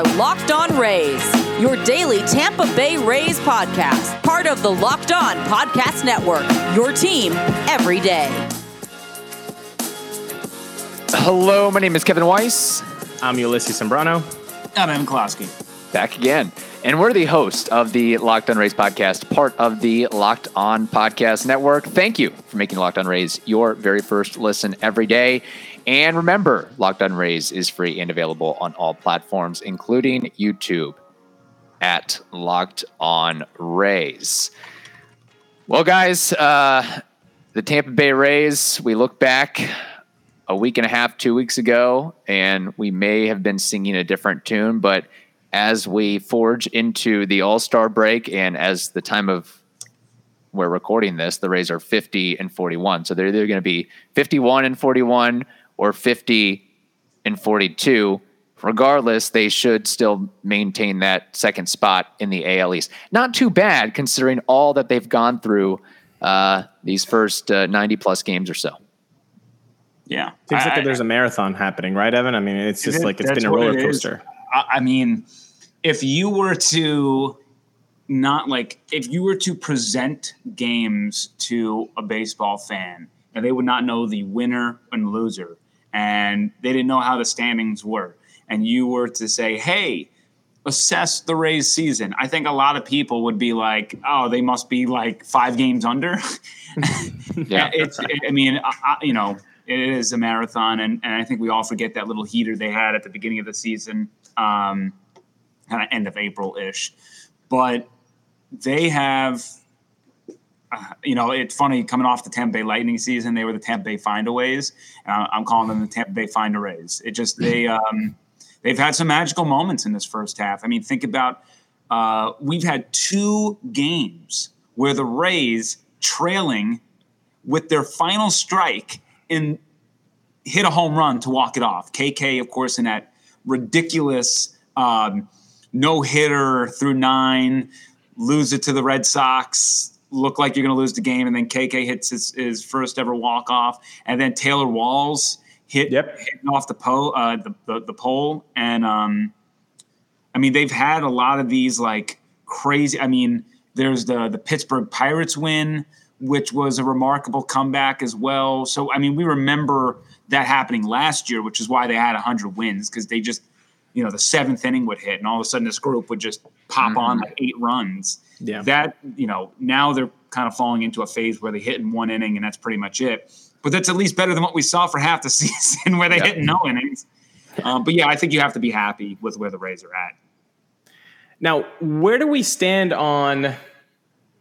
are Locked On Rays, your daily Tampa Bay Rays podcast, part of the Locked On Podcast Network, your team every day. Hello, my name is Kevin Weiss. I'm Ulysses Sembrano. I'm Evan Klosky. Back again. And we're the host of the Locked On Rays podcast, part of the Locked On Podcast Network. Thank you for making Locked On Rays your very first listen every day. And remember, Locked On Rays is free and available on all platforms, including YouTube at Locked On Rays. Well, guys, uh, the Tampa Bay Rays, we look back a week and a half, two weeks ago, and we may have been singing a different tune, but as we forge into the All Star break, and as the time of we're recording this, the Rays are 50 and 41. So they're either going to be 51 and 41 or 50 and 42. Regardless, they should still maintain that second spot in the AL East. Not too bad considering all that they've gone through uh, these first uh, 90 plus games or so. Yeah. Seems I, like there's a marathon happening, right, Evan? I mean, it's just it, like it's been a roller coaster. I, I mean, if you were to not like if you were to present games to a baseball fan and they would not know the winner and loser and they didn't know how the standings were. And you were to say hey assess the Rays season. I think a lot of people would be like oh they must be like 5 games under. Yeah. It's I mean I, you know it is a marathon and, and I think we all forget that little heater they had at the beginning of the season um, kind of end of April ish. But they have, you know, it's funny coming off the Tampa Bay Lightning season, they were the Tampa Bay Findaways. Uh, I'm calling them the Tampa Bay Find Rays. It just, they, um, they've had some magical moments in this first half. I mean, think about, uh, we've had two games where the Rays trailing with their final strike and hit a home run to walk it off. KK, of course, in that ridiculous um, no hitter through nine, lose it to the Red Sox, look like you're going to lose the game, and then KK hits his, his first ever walk off, and then Taylor Walls hit yep. hitting off the pole, uh, the, the, the pole, and um, I mean they've had a lot of these like crazy. I mean, there's the the Pittsburgh Pirates win, which was a remarkable comeback as well. So I mean, we remember that happening last year, which is why they had 100 wins because they just you know the seventh inning would hit and all of a sudden this group would just pop mm-hmm. on like eight runs yeah. That you know now they're kind of falling into a phase where they hit in one inning and that's pretty much it. But that's at least better than what we saw for half the season where they hit no innings. Um, but yeah i think you have to be happy with where the rays are at. Now where do we stand on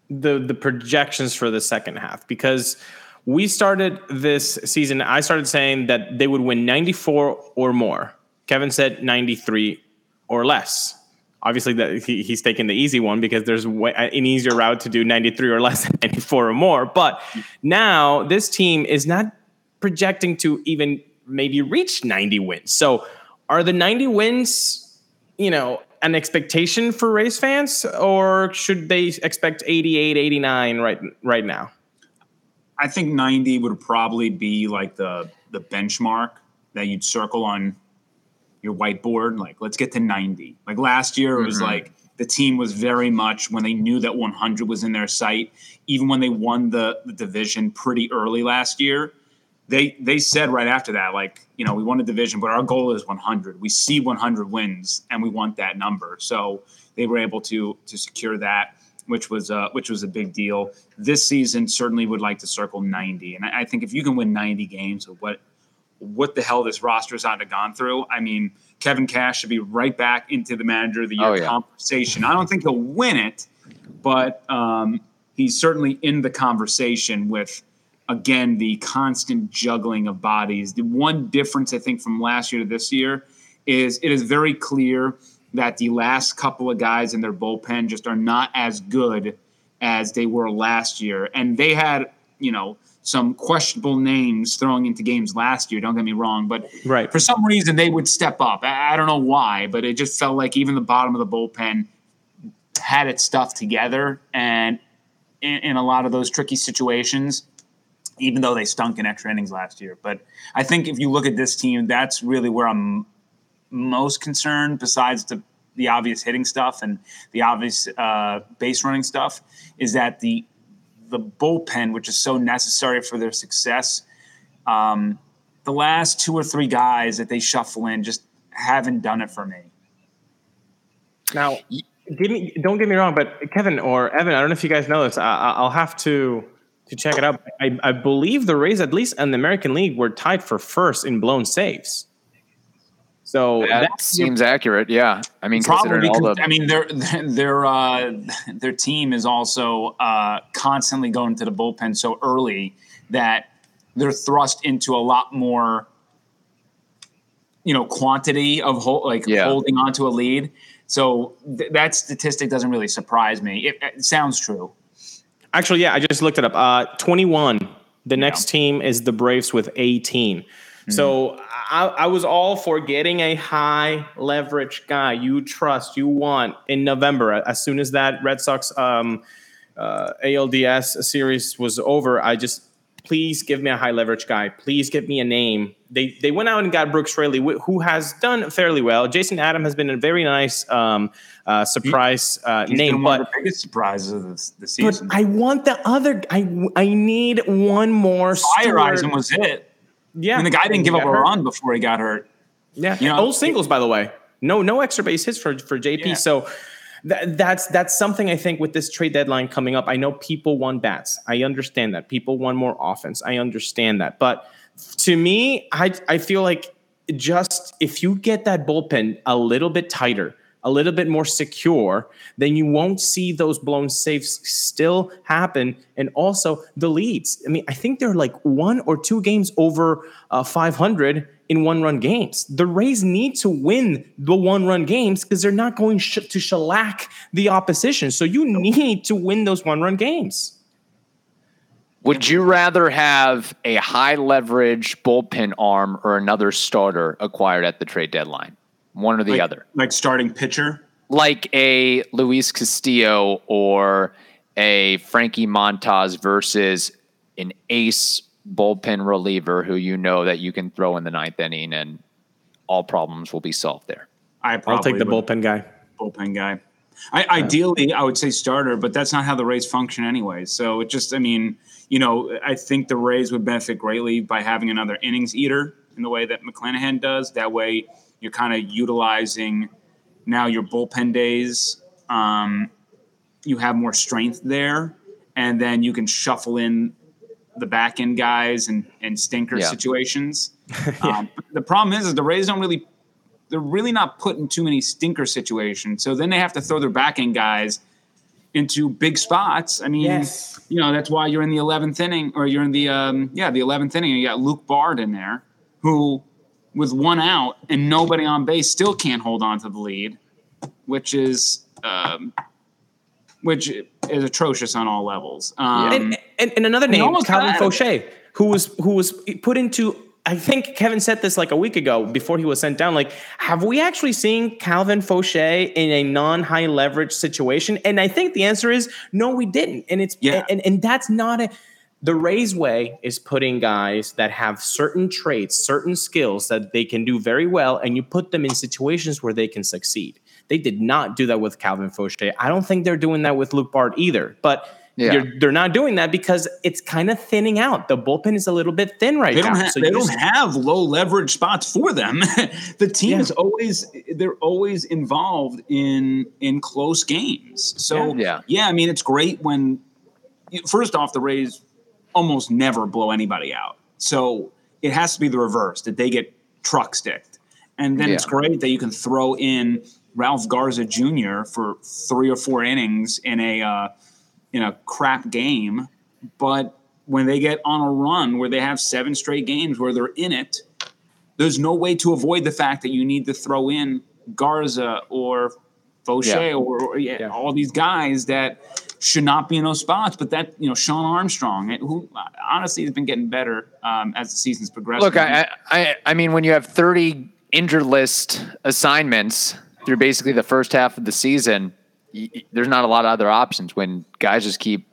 the the projections for the second half? Because we started this season i started saying that they would win 94 or more. Kevin said 93 or less. Obviously, that he, he's taking the easy one because there's way, an easier route to do 93 or less than 94 or more. But now this team is not projecting to even maybe reach 90 wins. So are the 90 wins, you know, an expectation for Rays fans, or should they expect 88, 89 right right now? I think 90 would probably be like the the benchmark that you'd circle on your whiteboard like let's get to 90 like last year it was mm-hmm. like the team was very much when they knew that 100 was in their sight even when they won the, the division pretty early last year they they said right after that like you know we won a division but our goal is 100 we see 100 wins and we want that number. So they were able to to secure that which was uh, which was a big deal. This season certainly would like to circle 90 and I, I think if you can win 90 games with what what the hell this roster has had to gone through. I mean, Kevin Cash should be right back into the manager of the year oh, yeah. conversation. I don't think he'll win it, but um, he's certainly in the conversation with again the constant juggling of bodies. The one difference I think from last year to this year is it is very clear that the last couple of guys in their bullpen just are not as good as they were last year, and they had you know some questionable names throwing into games last year. Don't get me wrong, but right. for some reason they would step up. I, I don't know why, but it just felt like even the bottom of the bullpen had its stuff together, and in, in a lot of those tricky situations, even though they stunk in extra innings last year. But I think if you look at this team, that's really where I'm most concerned, besides the the obvious hitting stuff and the obvious uh, base running stuff, is that the the bullpen, which is so necessary for their success, um, the last two or three guys that they shuffle in just haven't done it for me. Now, give me don't get me wrong, but Kevin or Evan, I don't know if you guys know this. I, will have to to check it out. I, I, believe the Rays, at least in the American League, were tied for first in blown saves. So that, that seems accurate. Yeah, I mean, probably because, the- I mean their their uh, their team is also uh, constantly going to the bullpen so early that they're thrust into a lot more, you know, quantity of ho- like yeah. holding onto a lead. So th- that statistic doesn't really surprise me. It, it, sounds true. Actually, yeah, I just looked it up. Uh, 21. The next team is the Braves with 18. Mm-hmm. So I, I, was all for getting a high leverage guy you trust, you want in November. As soon as that Red Sox um, uh, ALDS series was over, I just please give me a high leverage guy. Please give me a name. They they went out and got Brooks Raley, who has done fairly well. Jason Adam has been a very nice um, uh, surprise uh, name, but the biggest surprise of the, the season. But I want the other. I I need one more. Feyereisen was it. Yeah, I mean, the guy didn't give up a hurt. run before he got hurt. Yeah, you know, old singles by the way. No, no extra base hits for for JP. Yeah. So that, that's that's something I think with this trade deadline coming up. I know people want bats. I understand that. People want more offense. I understand that. But to me, I I feel like just if you get that bullpen a little bit tighter, a little bit more secure, then you won't see those blown saves still happen. And also the leads. I mean, I think they're like one or two games over uh, 500 in one run games. The Rays need to win the one run games because they're not going sh- to shellac the opposition. So you need to win those one run games. Would you rather have a high leverage bullpen arm or another starter acquired at the trade deadline? One or the like, other. Like starting pitcher? Like a Luis Castillo or a Frankie Montas versus an ace bullpen reliever who you know that you can throw in the ninth inning and all problems will be solved there. I will take the bullpen guy. Bullpen guy. I, ideally, I would say starter, but that's not how the Rays function anyway. So it just, I mean, you know, I think the Rays would benefit greatly by having another innings eater in the way that McClanahan does. That way, you're kind of utilizing now your bullpen days. Um, you have more strength there, and then you can shuffle in the back end guys and and stinker yeah. situations. yeah. um, the problem is, is the Rays don't really they're really not put in too many stinker situations. So then they have to throw their back end guys into big spots. I mean, yes. you know, that's why you're in the 11th inning or you're in the, um, yeah, the 11th inning. You got Luke Bard in there who, with one out and nobody on base, still can't hold on to the lead, which is, um, which is atrocious on all levels. Um, and, and, and, another name, Calvin Faucher, who was who was put into. I think Kevin said this like a week ago before he was sent down. Like, have we actually seen Calvin Faucher in a non-high leverage situation? And I think the answer is no, we didn't. And it's yeah. and, and that's not a the Rays way is putting guys that have certain traits, certain skills that they can do very well, and you put them in situations where they can succeed. They did not do that with Calvin Faucher. I don't think they're doing that with Luke Bard either. But yeah. they're not doing that because it's kind of thinning out. The bullpen is a little bit thin right they now. So they don't have low leverage spots for them. the team yeah. is always they're always involved in in close games. So yeah, yeah I mean it's great when first off the Rays almost never blow anybody out. So it has to be the reverse that they get truck sticked. And then yeah. it's great that you can throw in Ralph Garza Jr. for three or four innings in a uh, in a crap game, but when they get on a run where they have seven straight games where they're in it, there's no way to avoid the fact that you need to throw in Garza or Faucher yeah. or, or yeah, yeah. all these guys that should not be in those spots. But that you know, Shawn Armstrong, who honestly has been getting better um, as the season's progressed. Look, I, I I mean, when you have 30 injured list assignments through basically the first half of the season, there's not a lot of other options when guys just keep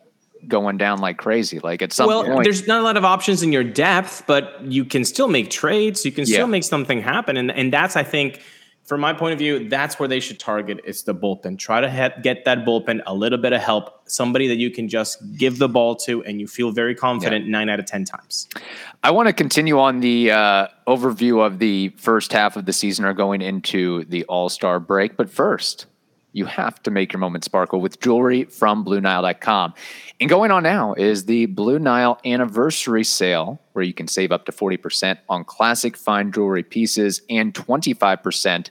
going down like crazy. Like at some well, point, there's not a lot of options in your depth, but you can still make trades. You can still yeah. make something happen, and and that's I think from my point of view, that's where they should target. It's the bullpen. Try to get that bullpen a little bit of help, somebody that you can just give the ball to, and you feel very confident nine out of ten times. I want to continue on the uh, overview of the first half of the season or going into the All Star break. But first, you have to make your moment sparkle with jewelry from BlueNile.com. And going on now is the Blue Nile anniversary sale, where you can save up to 40% on classic fine jewelry pieces and 25%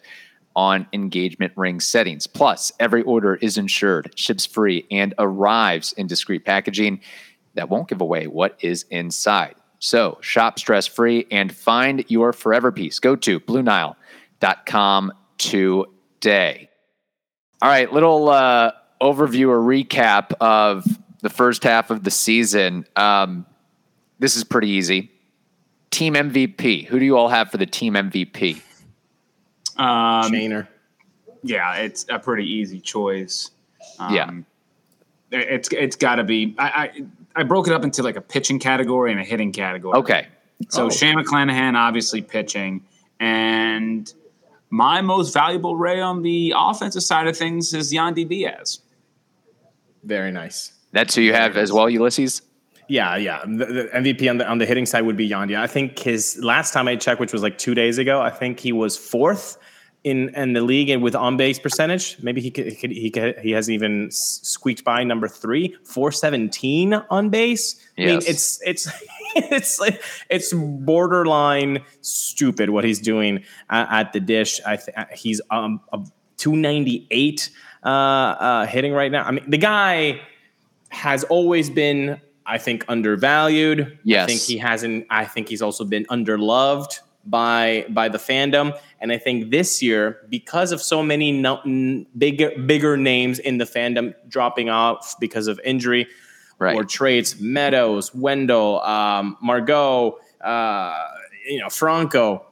on engagement ring settings. Plus, every order is insured, ships free, and arrives in discreet packaging that won't give away what is inside. So, shop stress free and find your forever piece. Go to BlueNile.com today. All right, little uh, overview or recap of the first half of the season. Um, this is pretty easy. Team MVP. Who do you all have for the team MVP? Um, Shaner. yeah, it's a pretty easy choice. Um, Yeah. it's it's got to be. I, I I broke it up into like a pitching category and a hitting category. Okay. So Oh. Shane McClanahan, obviously pitching, and my most valuable Ray on the offensive side of things is Yandy Diaz. Very nice. That's who you have as well, Ulysses? Yeah, yeah. The, the MVP on the on the hitting side would be Yandy. I think his last time I checked, which was like two days ago, I think he was fourth in in the league and with on base percentage. Maybe he could, he could, he could, he has even squeaked by number three, four seventeen on base. I mean, it's it's it's like it's borderline stupid what he's doing at, at the dish. I th- he's um a two ninety eight uh, uh, hitting right now. I mean, the guy has always been, I think, undervalued. Yes. I think he hasn't. I think he's also been underloved by by the fandom. And I think this year, because of so many no, n- bigger bigger names in the fandom dropping off because of injury Right. or trades, Meadows, Wendle, um, Margot, uh, you know, Franco,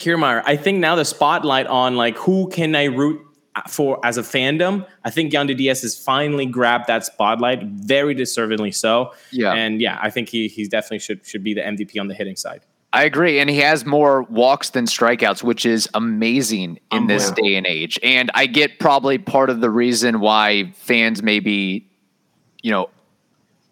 Kiermaier. I think now the spotlight on like who can I root for as a fandom. I think Yandy Diaz has finally grabbed that spotlight, very deservedly so. Yeah. and yeah, I think he he definitely should should be the MVP on the hitting side. I agree. And he has more walks than strikeouts, which is amazing in this Unbelievable. day and age. And I get probably part of the reason why fans maybe, you know,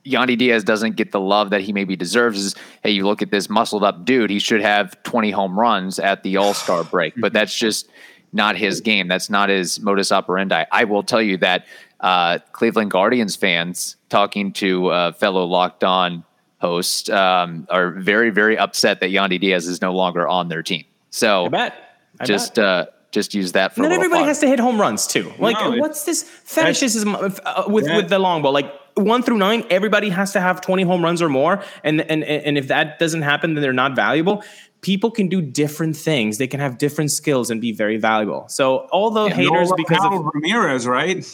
Yandy Diaz doesn't get the love that he maybe deserves is hey, you look at this muscled up dude, he should have 20 home runs at the All Star break. But that's just not his game. That's not his modus operandi. I will tell you that uh, Cleveland Guardians fans talking to uh, fellow Locked On host um, are very, very upset that Yandy Diaz is no longer on their team. So I bet. I just bet. uh, just use that for not everybody fun. has to hit home runs too. Like, No, what's this fetishism uh, with that- with the long ball? Like one through nine, everybody has to have twenty home runs or more, and and and if that doesn't happen, then they're not valuable. People can do different things. They can have different skills and be very valuable. So all the haters, No, because of Ramirez, right?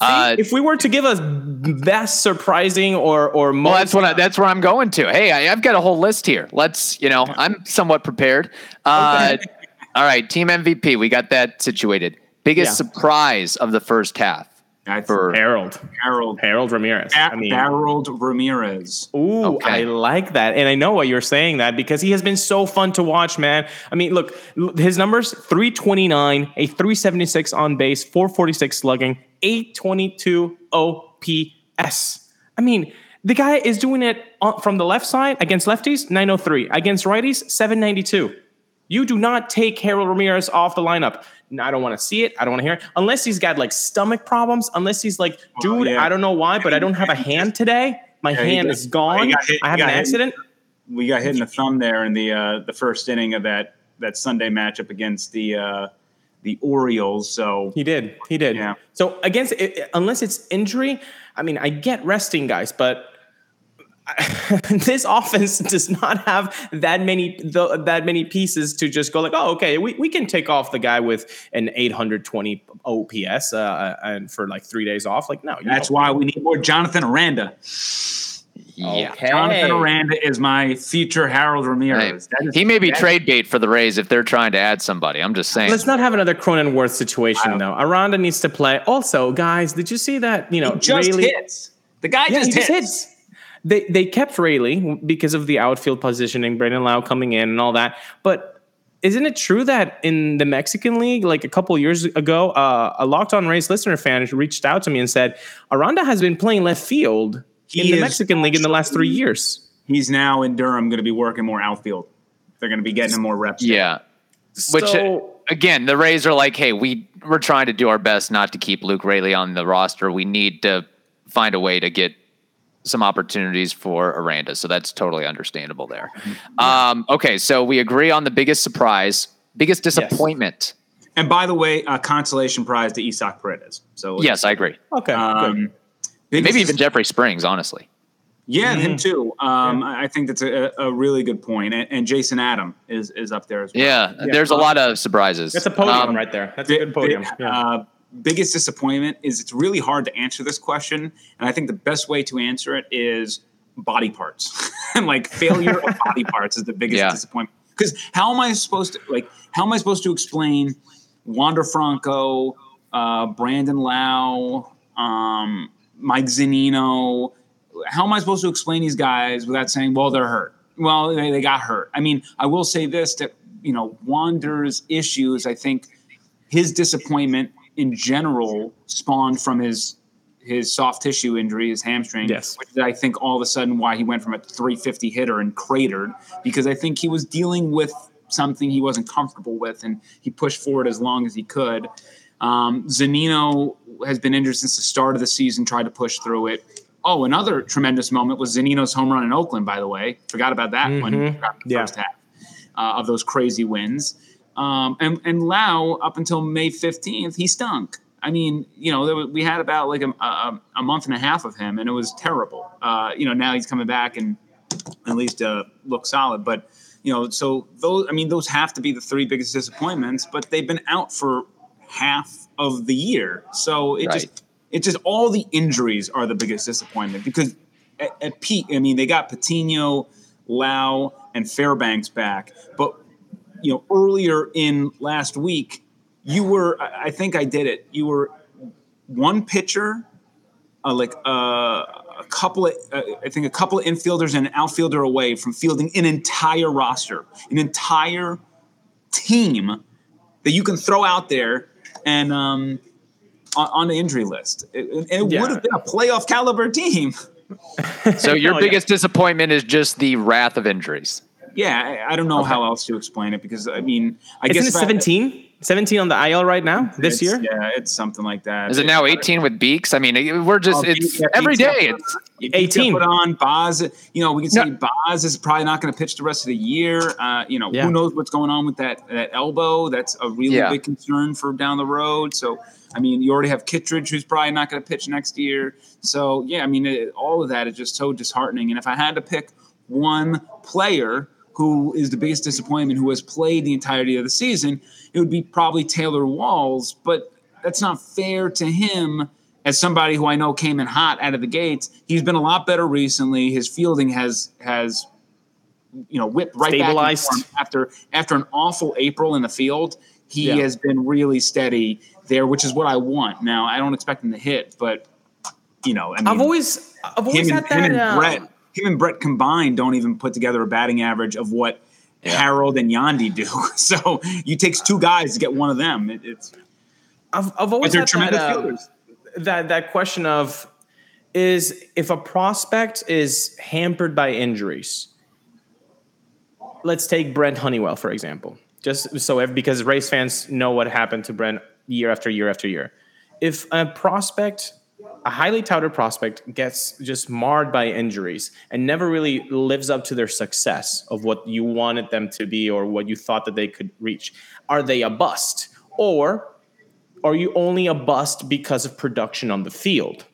Uh, if we were to give us best surprising or or most, Well, that's what I, that's where I'm going to. Hey, I, I've got a whole list here. Let's, you know, I'm somewhat prepared. Uh, all right, team MVP. We got that situated. Biggest Yeah. surprise of the first half That's for Harold Harold. Harold Ramirez. Ba- I mean, Harold Ramirez. Ooh, Okay. I like that. And I know why you're saying that because he has been so fun to watch, man. I mean, look, his numbers 329, a 376 on base, 446 slugging, 822 OPS. I mean, the guy is doing it from the left side against lefties, 903, against righties, 792. You do not take Harold Ramirez off the lineup. I don't want to see it. I don't want to hear it. Unless he's got like stomach problems, unless he's like, Well, dude, yeah. I don't know why, but I don't have a hand today. My Yeah, hand is gone. Hit- I have he an hit. accident. We got hit in the thumb there in the uh, the first inning of that that Sunday matchup against the uh, the Orioles. So He did. He did. Yeah. So against, it, unless it's injury, I mean, I get resting guys, but this offense does not have that many the, that many pieces to just go like, oh, okay, we, we can take off the guy with an 820 OPS uh, and for like three days off. Like, no, you that's don't. why we need more Jonathan Aranda. Yeah. Okay. Jonathan Aranda is my future Harold Hey, Ramirez. That is- he may be that- trade bait for the Rays if they're trying to add somebody. I'm just saying. Let's not have another Cronenworth situation though. Aranda needs to play. Also, guys, did you see that? You know, He just Raley- hits. The guy Yeah, just, he just hits. hits. They they kept Raley because of the outfield positioning, Brandon Lowe coming in and all that. But isn't it true that in the Mexican League, like a couple years ago, uh, a Locked On Rays listener fan reached out to me and said Aranda has been playing left field He in the is Mexican League in the last three years. He's now in Durham going to be working more outfield. They're going to be getting him more reps. Yeah. Which So- again, the Rays are like, hey, we we're trying to do our best not to keep Luke Raley on the roster. We need to find a way to get some opportunities for Aranda. So that's totally understandable there. Um, okay, so we agree on the biggest surprise, biggest disappointment. And by the way, uh, consolation prize to Isaac Paredes. So Yes, I agree. Okay, good. um, biggest Maybe even Jeffrey Springs, honestly. Yeah, him too. Um, I I think that's a, a really good point. And, and Jason Adam is is up there as well. Yeah, there's a lot of surprises. That's a podium Um, right there. That's Bi- a good podium. bi- Yeah. uh, biggest disappointment is it's really hard to answer this question, and I think the best way to answer it is body parts. and like failure of body parts is the biggest Yeah. disappointment. Because how am I supposed to like? How am I supposed to explain Wander Franco, uh, Brandon Lowe, um, Mike Zunino? How am I supposed to explain these guys without saying, "Well, they're hurt"? Well, they, they got hurt. I mean, I will say this: that you know, Wander's issues. I think his disappointment in general spawned from his his soft tissue injury, his hamstring. Yes. Which is, I think all of a sudden why he went from a 350 hitter and cratered because I think he was dealing with something he wasn't comfortable with and he pushed forward as long as he could. Um, Zunino has been injured since the start of the season, tried to push through it. Oh, another tremendous moment was Zunino's home run in Oakland, by the way. Forgot about that one. Mhm. Forgot the Yeah. first half uh, of those crazy wins. Um, and and Lowe up until May fifteenth, he stunk. I mean, you know, there was, we had about like a, a, a month and a half of him, and it was terrible. Uh, you know, now he's coming back and at least uh, look solid. But you know, so those, I mean, those have to be the three biggest disappointments. But they've been out for half of the year, so it Right. just it's just all the injuries are the biggest disappointment because at, at peak, I mean, they got Patino, Lowe, and Fairbanks back, but you know, earlier in last week, you were, I I think I did it. You were one pitcher, uh, like uh, a couple of, uh, I think a couple of infielders and an outfielder away from fielding an entire roster, an entire team that you can throw out there and um, on, on the injury list. It, it- it Yeah. would have been a playoff caliber team. So your Oh, yeah. biggest disappointment is just the wrath of injuries. Yeah, I, I don't know how else to explain it because I mean, I Isn't guess it if I- 17? 17 on the IL right now this it's- year? Yeah, it's something like that. Is it now 18 with Beeks? I mean, we're just Oh, it's yeah, every Beeks got day. put It's on- Beeks got 18. Put on Baz. You know, we can No. say Baz is probably not going to pitch the rest of the year. Uh, you know, Yeah. who knows what's going on with that that elbow? That's a really Yeah. big concern for down the road. So, I mean, you already have Kittredge, who's probably not going to pitch next year. So, yeah, I mean, it, all of that is just so disheartening. And if I had to pick one player who is the biggest disappointment, who has played the entirety of the season, it would be probably Taylor Walls. But that's not fair to him as somebody who I know came in hot out of the gates. He's been a lot better recently. His fielding has has you know whipped right Stabilized. back after after an awful April in the field. He Yeah. has been really steady there, which is what I want. Now I don't expect him to hit, but you know, I mean, I've always I've always him and, had him that. and um, Brett, him and Brett combined don't even put together a batting average of what Harold and Yandy do. So you takes two guys to get one of them. It, it's I've, I've always had tremendous that, uh, fielders. that that question of is if a prospect is hampered by injuries. Let's take Brent Honeywell for example. Just so ev- because Rays fans know what happened to Brent year after year after year. If a prospect, a highly touted prospect, gets just marred by injuries and never really lives up to their success of what you wanted them to be or what you thought that they could reach, are they a bust? Or are you only a bust because of production on the field?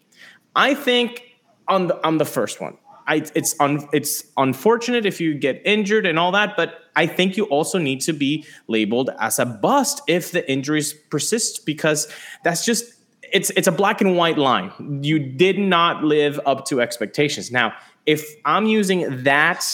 I think on the on the first one, I, it's un, it's unfortunate if you get injured and all that, but I think you also need to be labeled as a bust if the injuries persist because that's just it's it's a black and white line. You did not live up to expectations. Now, if I'm using that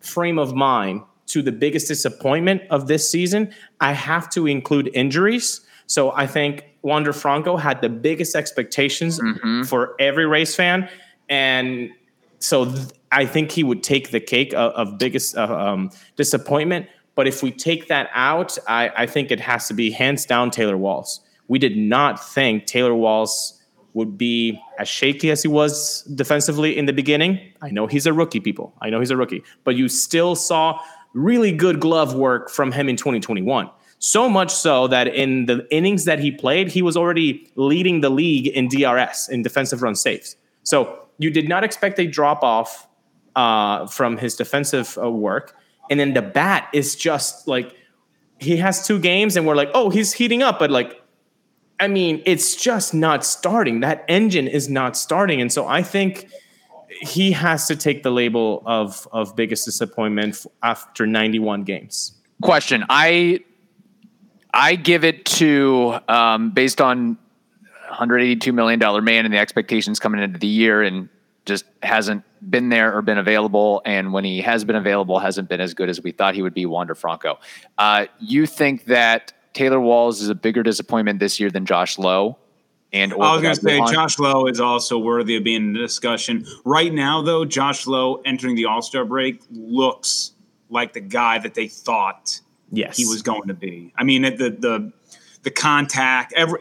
frame of mind to the biggest disappointment of this season, I have to include injuries. So I think Wander Franco had the biggest expectations for every Rays fan, and so th- I think he would take the cake of, of biggest uh, um, disappointment. But if we take that out, I, I think it has to be hands down Taylor Walls. We did not think Taylor Walls would be as shaky as he was defensively in the beginning. I know he's a rookie, people. I know he's a rookie, but you still saw really good glove work from him in 2021. So much so that in the innings that he played, he was already leading the league in DRS, in defensive run saves. So you did not expect a drop off uh, from his defensive uh, work. And then the bat is just like, he has two games and we're like, oh, he's heating up. But like, I mean, it's just not starting. That engine is not starting. And so I think he has to take the label of, of biggest disappointment after 91 games. Question. I I give it to um, based on 182 million dollar man and the expectations coming into the year, and just hasn't been there or been available. And when he has been available, hasn't been as good as we thought he would be. Wander Franco. Uh, you think that Taylor Walls is a bigger disappointment this year than Josh Lowe? And I was going to say Josh Lowe is also worthy of being in the discussion. Right now, though, Josh Lowe entering the All Star break looks like the guy that they thought yes. he was going to be. I mean, the the the contact, every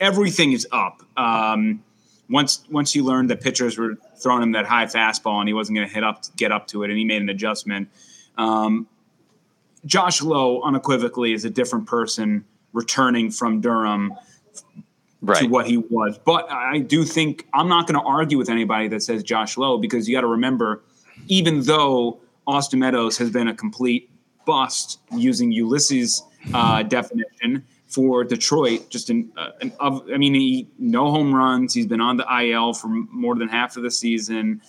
everything is up. Um, once once you learned that pitchers were throwing him that high fastball and he wasn't going to hit up get up to it, and he made an adjustment. Um, Josh Lowe unequivocally is a different person returning from Durham right. to what he was. But I do think I'm not going to argue with anybody that says Josh Lowe because you got to remember, even though Austin Meadows has been a complete bust using Ulysses' uh, definition for Detroit. Just an, uh, an of, I mean, he no home runs. He's been on the IL for more than half of the season.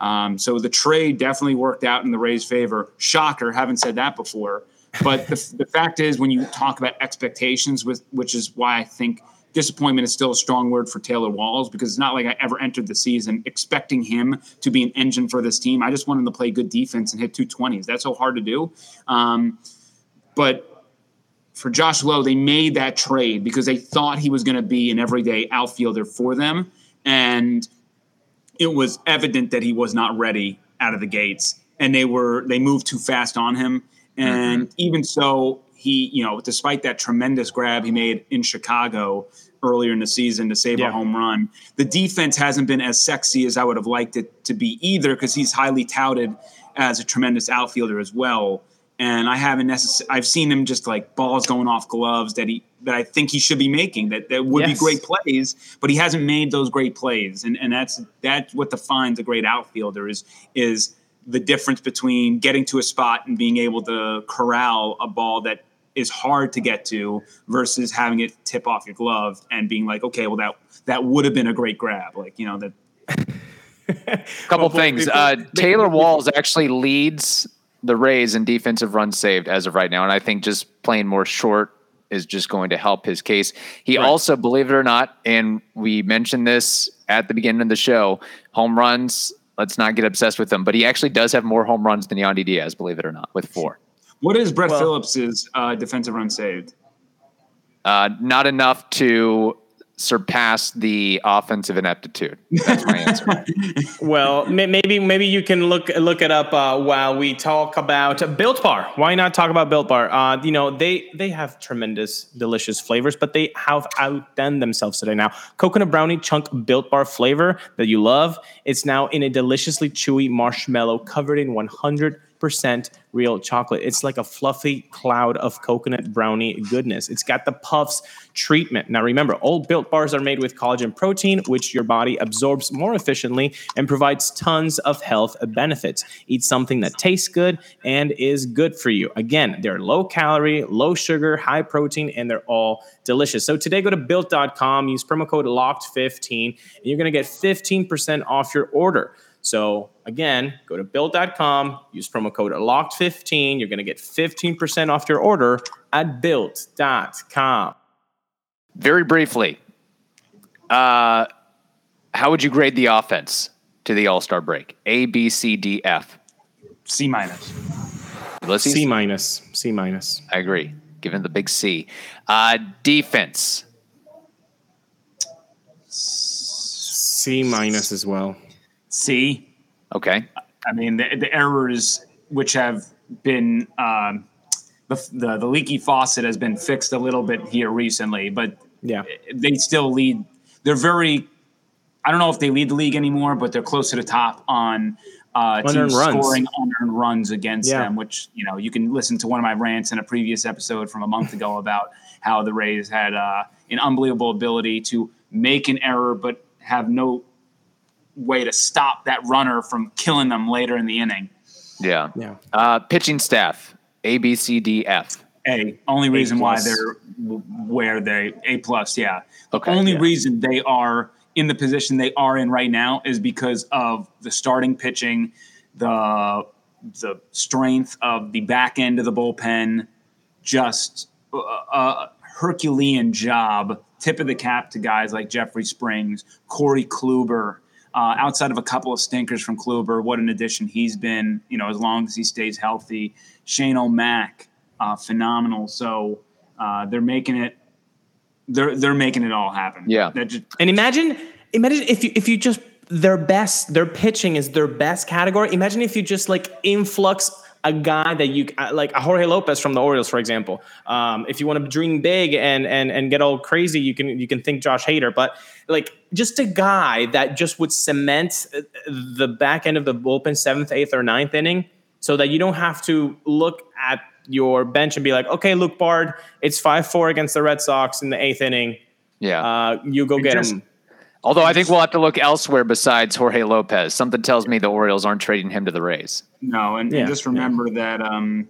Um, so the trade definitely worked out in the Rays' favor. Shocker, haven't said that before. But the, the fact is, when you talk about expectations, with which is why I think disappointment is still a strong word for Taylor Walls because it's not like I ever entered the season expecting him to be an engine for this team. I just wanted to play good defense and hit 220s. That's so hard to do. Um, but for Josh Lowe, they made that trade because they thought he was going to be an everyday outfielder for them. And it was evident that he was not ready out of the gates. And they were they moved too fast on him. And mm-hmm. even so, he, you know, despite that tremendous grab he made in Chicago earlier in the season to save yeah. a home run, the defense hasn't been as sexy as I would have liked it to be either because he's highly touted as a tremendous outfielder as well. And I haven't necessarily, I've seen him just like balls going off gloves that he, that I think he should be making that, that would yes. be great plays, but he hasn't made those great plays. And, and that's, that's what defines a great outfielder is, is the difference between getting to a spot and being able to corral a ball that is hard to get to versus having it tip off your glove and being like, okay, well that that would have been a great grab. Like you know that. couple well, things. People, uh, Taylor Walls actually leads the Rays in defensive runs saved as of right now, and I think just playing more short is just going to help his case. He right. also, believe it or not, and we mentioned this at the beginning of the show, home runs. Let's not get obsessed with them, but he actually does have more home runs than Yandy Diaz, believe it or not, with four. What is Brett well, Phillips's uh, defensive run saved? Uh, not enough to surpass the offensive ineptitude. That's my answer. well, maybe maybe you can look look it up uh, while we talk about Built Bar. Why not talk about Built Bar? Uh, you know they they have tremendous, delicious flavors, but they have outdone themselves today. Now, coconut brownie chunk Built Bar flavor that you love. It's now in a deliciously chewy marshmallow covered in 100 percent real chocolate. It's like a fluffy cloud of coconut brownie goodness. It's got the puffs treatment. Now, remember, all built bars are made with collagen protein, which your body absorbs more efficiently and provides tons of health benefits. Eat something that tastes good and is good for you. Again, they're low calorie, low sugar, high protein, and they're all delicious. So today, go to built.com, use promo code LOCKED15, and you're going to get 15% off your order. So again, go to built.com, use promo code LOCKED15. You're going to get 15% off your order at built.com. Very briefly, uh, how would you grade the offense to the All Star break? A, B, C, D, F. C minus. Ulysses? C minus. C minus. I agree. Given the big C. Uh, defense. C minus as well. C. Okay. I mean, the, the errors which have been um, the, the the leaky faucet has been fixed a little bit here recently, but Yeah. they still lead. They're very. I don't know if they lead the league anymore, but they're close to the top on uh, teams runs. scoring unearned runs against Yeah. them. Which you know you can listen to one of my rants in a previous episode from a month ago about how the Rays had uh, an unbelievable ability to make an error, but have no way to stop that runner from killing them later in the inning. Yeah. Yeah. Uh, pitching staff A, B, C, D, F. A. Only reason why plus. they're where they A plus. Yeah. The Okay, only yeah. reason they are in the position they are in right now is because of the starting pitching, the the strength of the back end of the bullpen, just a, a Herculean job. Tip of the cap to guys like Jeffrey Springs, Corey Kluber. Uh, outside of a couple of stinkers from Kluber, what an addition he's been. You know, as long as he stays healthy. Shane O'Mac, uh, phenomenal. So uh, they're making it. They're they're making it all happen. Yeah. Just, And imagine, imagine if you if you just their best, their pitching is their best category. Imagine if you just like influx a guy that you uh, like a Jorge Lopez from the Orioles, for example. Um, if you want to dream big and and and get all crazy, you can you can think Josh Hader, but like just a guy that just would cement uh, the back end of the bullpen, seventh, eighth, or ninth inning, so that you don't have to look at your bench and be like, okay, Luke Bard, it's five four against the Red Sox in the eighth inning. Yeah. Uh, you go get just- him. Although I think we'll have to look elsewhere besides Jorge Lopez. Something tells me the Orioles aren't trading him to the Rays. No, and, Yeah, and just remember that um,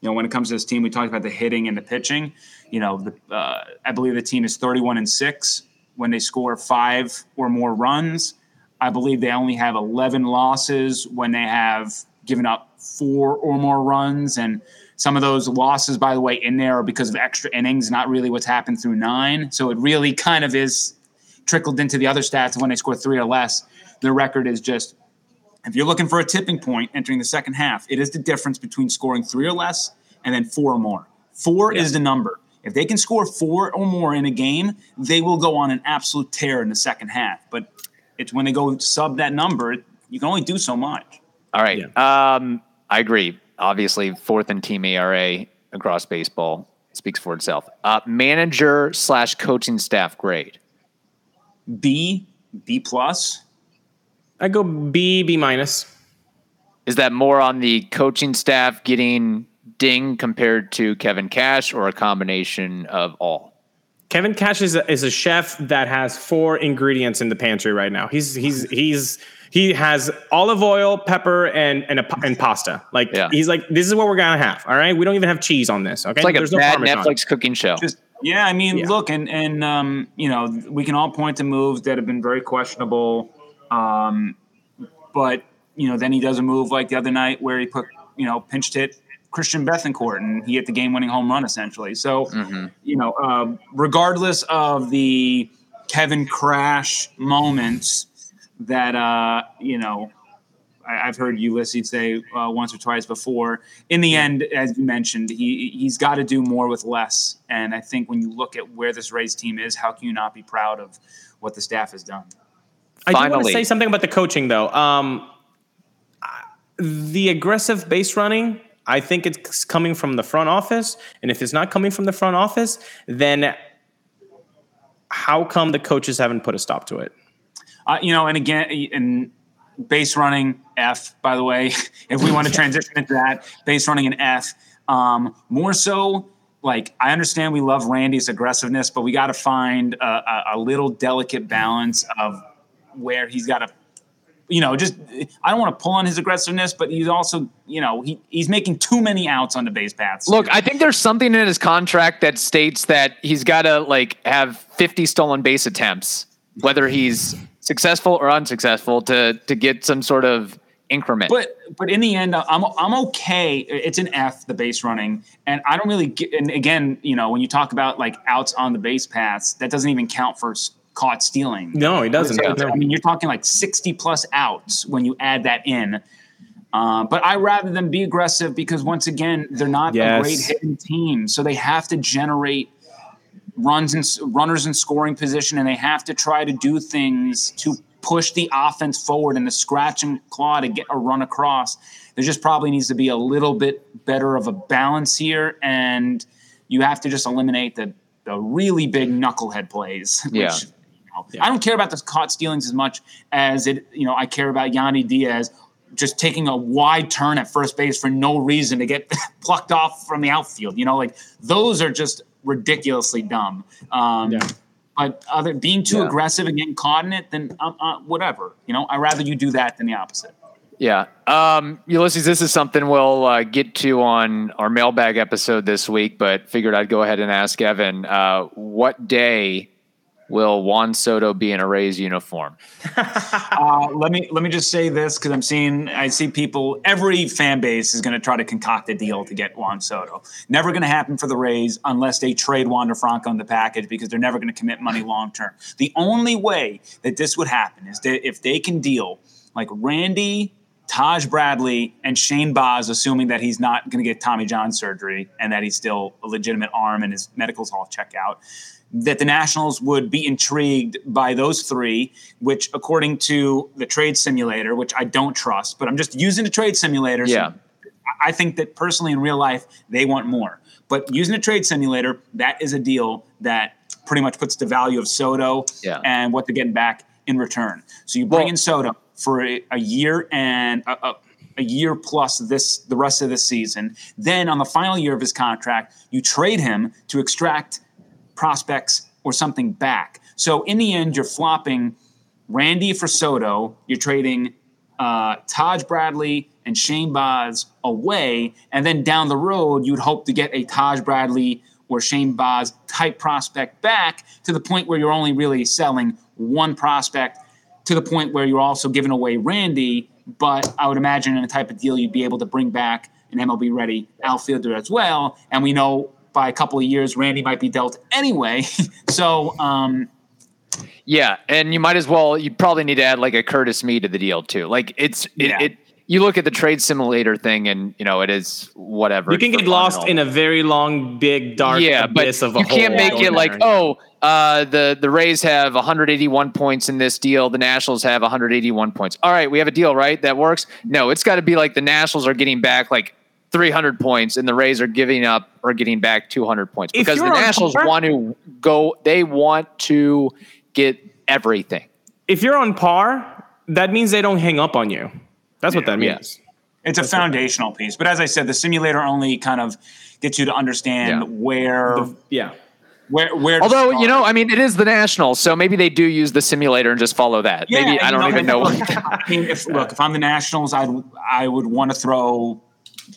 you know when it comes to this team, we talked about the hitting and the pitching. You know, the, uh, I believe the team is thirty-one and six when they score five or more runs. I believe they only have eleven losses when they have given up four or more runs, and some of those losses, by the way, in there are because of extra innings, not really what's happened through nine. So it really kind of is trickled into the other stats when they score three or less. Their record is just if you're looking for a tipping point entering the second half, it is the difference between scoring three or less and then four or more. Four is the number. If they can score four or more in a game, they will go on an absolute tear in the second half. But it's when they go sub that number, you can only do so much. All right. Um, I agree. Obviously, fourth in team ERA across baseball speaks for itself. Uh, manager slash coaching staff grade. B, B plus. I go B, B minus. Is that more on the coaching staff getting ding compared to Kevin Cash or a combination of all? Kevin Cash is a, is a chef that has four ingredients in the pantry right now. He's he's he's he has olive oil, pepper, and and, a, and pasta. Like Yeah. he's like, this is what we're gonna have. All right, we don't even have cheese on this. Okay, It's like There's a no bad Parmesan. Netflix cooking show. Just yeah, I mean, Yeah. look, and and um, you know, we can all point to moves that have been very questionable. Um, but you know, then he does a move like the other night where he put you know pinched hit Christian Bethancourt and he hit the game-winning home run essentially. So you know, uh, regardless of the Kevin Crash moments that uh, you know. I- I've heard Ulysses say uh, once or twice before. In the end, as you mentioned, he he's got to do more with less. And I think when you look at where this Rays team is, how can you not be proud of what the staff has done? I do want to say something about the coaching though. Um, the aggressive base running, I think it's coming from the front office, and if it's not coming from the front office, then how come the coaches haven't put a stop to it? Uh, you know, and again, and base running F. By the way, if we want to transition into that, base running an F. Um, more so, like I understand we love Randy's aggressiveness, but we got to find a, a, a little delicate balance of where he's got to. You know, just I don't want to pull on his aggressiveness, but he's also, you know, he, he's making too many outs on the base paths. Look, I think there's something in his contract that states that he's got to like have 50 stolen base attempts, whether he's successful or unsuccessful, to to get some sort of increment. But but in the end, I'm I'm okay. It's an F, the base running, and I don't really get. And again, you know, when you talk about like outs on the base paths, that doesn't even count for caught stealing. No, he doesn't. So, No. I mean, you're talking like 60 plus outs when you add that in. Uh, but I rather them be aggressive because once again, they're not Yes. a great hitting team, so they have to generate runs and runners in scoring position, and they have to try to do things to push the offense forward and to scratch and claw to get a run across. There just probably needs to be a little bit better of a balance here, and you have to just eliminate the the really big knucklehead plays. Which, Yeah. you know, I don't care about the caught stealings as much as it. You know, I care about Yandy Diaz just taking a wide turn at first base for no reason to get plucked off from the outfield. You know, like those are just ridiculously dumb. Um, Yeah. But other being too Yeah. aggressive and getting caught in it, then uh, uh, whatever. You know, I'd rather you do that than the opposite. Yeah. Um, Ulysses, this is something we'll uh, get to on our mailbag episode this week, but figured I'd go ahead and ask Evan uh, what day will Juan Soto be in a Rays uniform? Uh, let me let me just say this because I'm seeing I see people every fan base is going to try to concoct a deal to get Juan Soto. Never going to happen for the Rays unless they trade Wander Franco in the package because they're never going to commit money long term. The only way that this would happen is that if they can deal like Randy. Taj Bradley and Shane Baz, assuming that he's not going to get Tommy John surgery and that he's still a legitimate arm and his medicals all check out, that the Nationals would be intrigued by those three, which, according to the trade simulator, which I don't trust, but I'm just using the trade simulator. so I think that personally in real life, they want more. But using a trade simulator, that is a deal that pretty much puts the value of Soto Yeah. and what they're getting back in return. So you bring Well- in Soto for a, a year and a, a, a year plus this the rest of the season. Then on the final year of his contract, you trade him to extract prospects or something back. So in the end, you're flopping Randy for Soto. You're trading uh, Taj Bradley and Shane Baz away, and then down the road, you'd hope to get a Taj Bradley or Shane Baz type prospect back to the point where you're only really selling one prospect to the point where you're also giving away Randy. But I would imagine in a type of deal, you'd be able to bring back an MLB ready outfielder as well. And we know by a couple of years, Randy might be dealt anyway. so, um, Yeah, and you might as well. You probably need to add like a Curtis Mead to the deal too. Like it's it. Yeah. it you look at the trade simulator thing, and you know it is whatever. You can get lost in a very long, big, dark yeah, but abyss of a you can't make it like there. oh, uh, the the Rays have 181 points in this deal. The Nationals have 181 points. All right, we have a deal, right? That works. No, it's got to be like the Nationals are getting back like 300 points, and the Rays are giving up or getting back 200 points because the Nationals par- want to go. They want to get everything. If you're on par, that means they don't hang up on you. That's what that Yeah. means. It's a foundational piece. But as I said, the simulator only kind of gets you to understand Yeah. where Yeah. Where where. Although you know, I mean, it is the Nationals, so maybe they do use the simulator and just follow that. Yeah, maybe I don't even know. what- look, I mean, if, look, if I'm the Nationals, I'd I would want to throw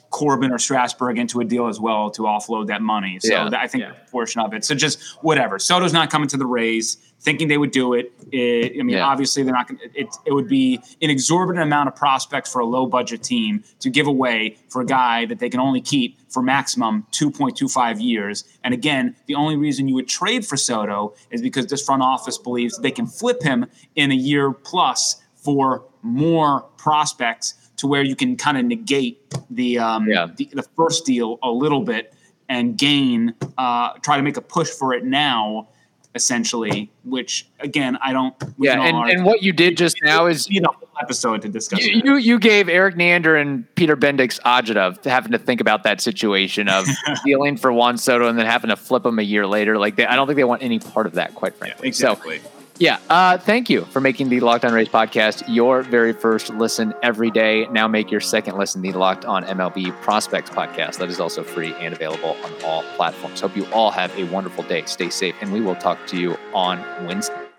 Corbin or Strasburg into a deal as well to offload that money. So Yeah. that, I think Yeah. a portion of it. So just whatever. Soto's not coming to the Rays, thinking they would do it. It- I mean, Yeah. obviously they're not going. to It it would be an exorbitant amount of prospects for a low budget team to give away for a guy that they can only keep for maximum 2.25 years. And again, the only reason you would trade for Soto is because this front office believes they can flip him in a year plus for more prospects to where you can kind of negate the, um, Yeah. the the first deal a little bit and gain uh, try to make a push for it now essentially which again i don't yeah, and, and what you did just now is you know episode to discuss you, you you gave Erik Neander and Peter Bendix Ajita having to think about that situation of dealing for Juan Soto and then having to flip him a year later. Like they, I don't think they want any part of that, quite frankly. exactly So yeah, uh, thank you for making the Locked On Rays podcast your very first listen every day. Now make your second listen the Locked On MLB Prospects podcast. That is also free and available on all platforms. Hope you all have a wonderful day. Stay safe, and we will talk to you on Wednesday.